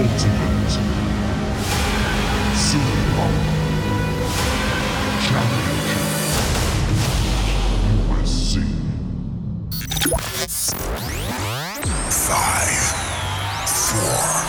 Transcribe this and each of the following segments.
Ultimate. Symbol. Jamaica. USC. Five. Four.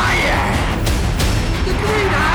Lion! The Green Eye!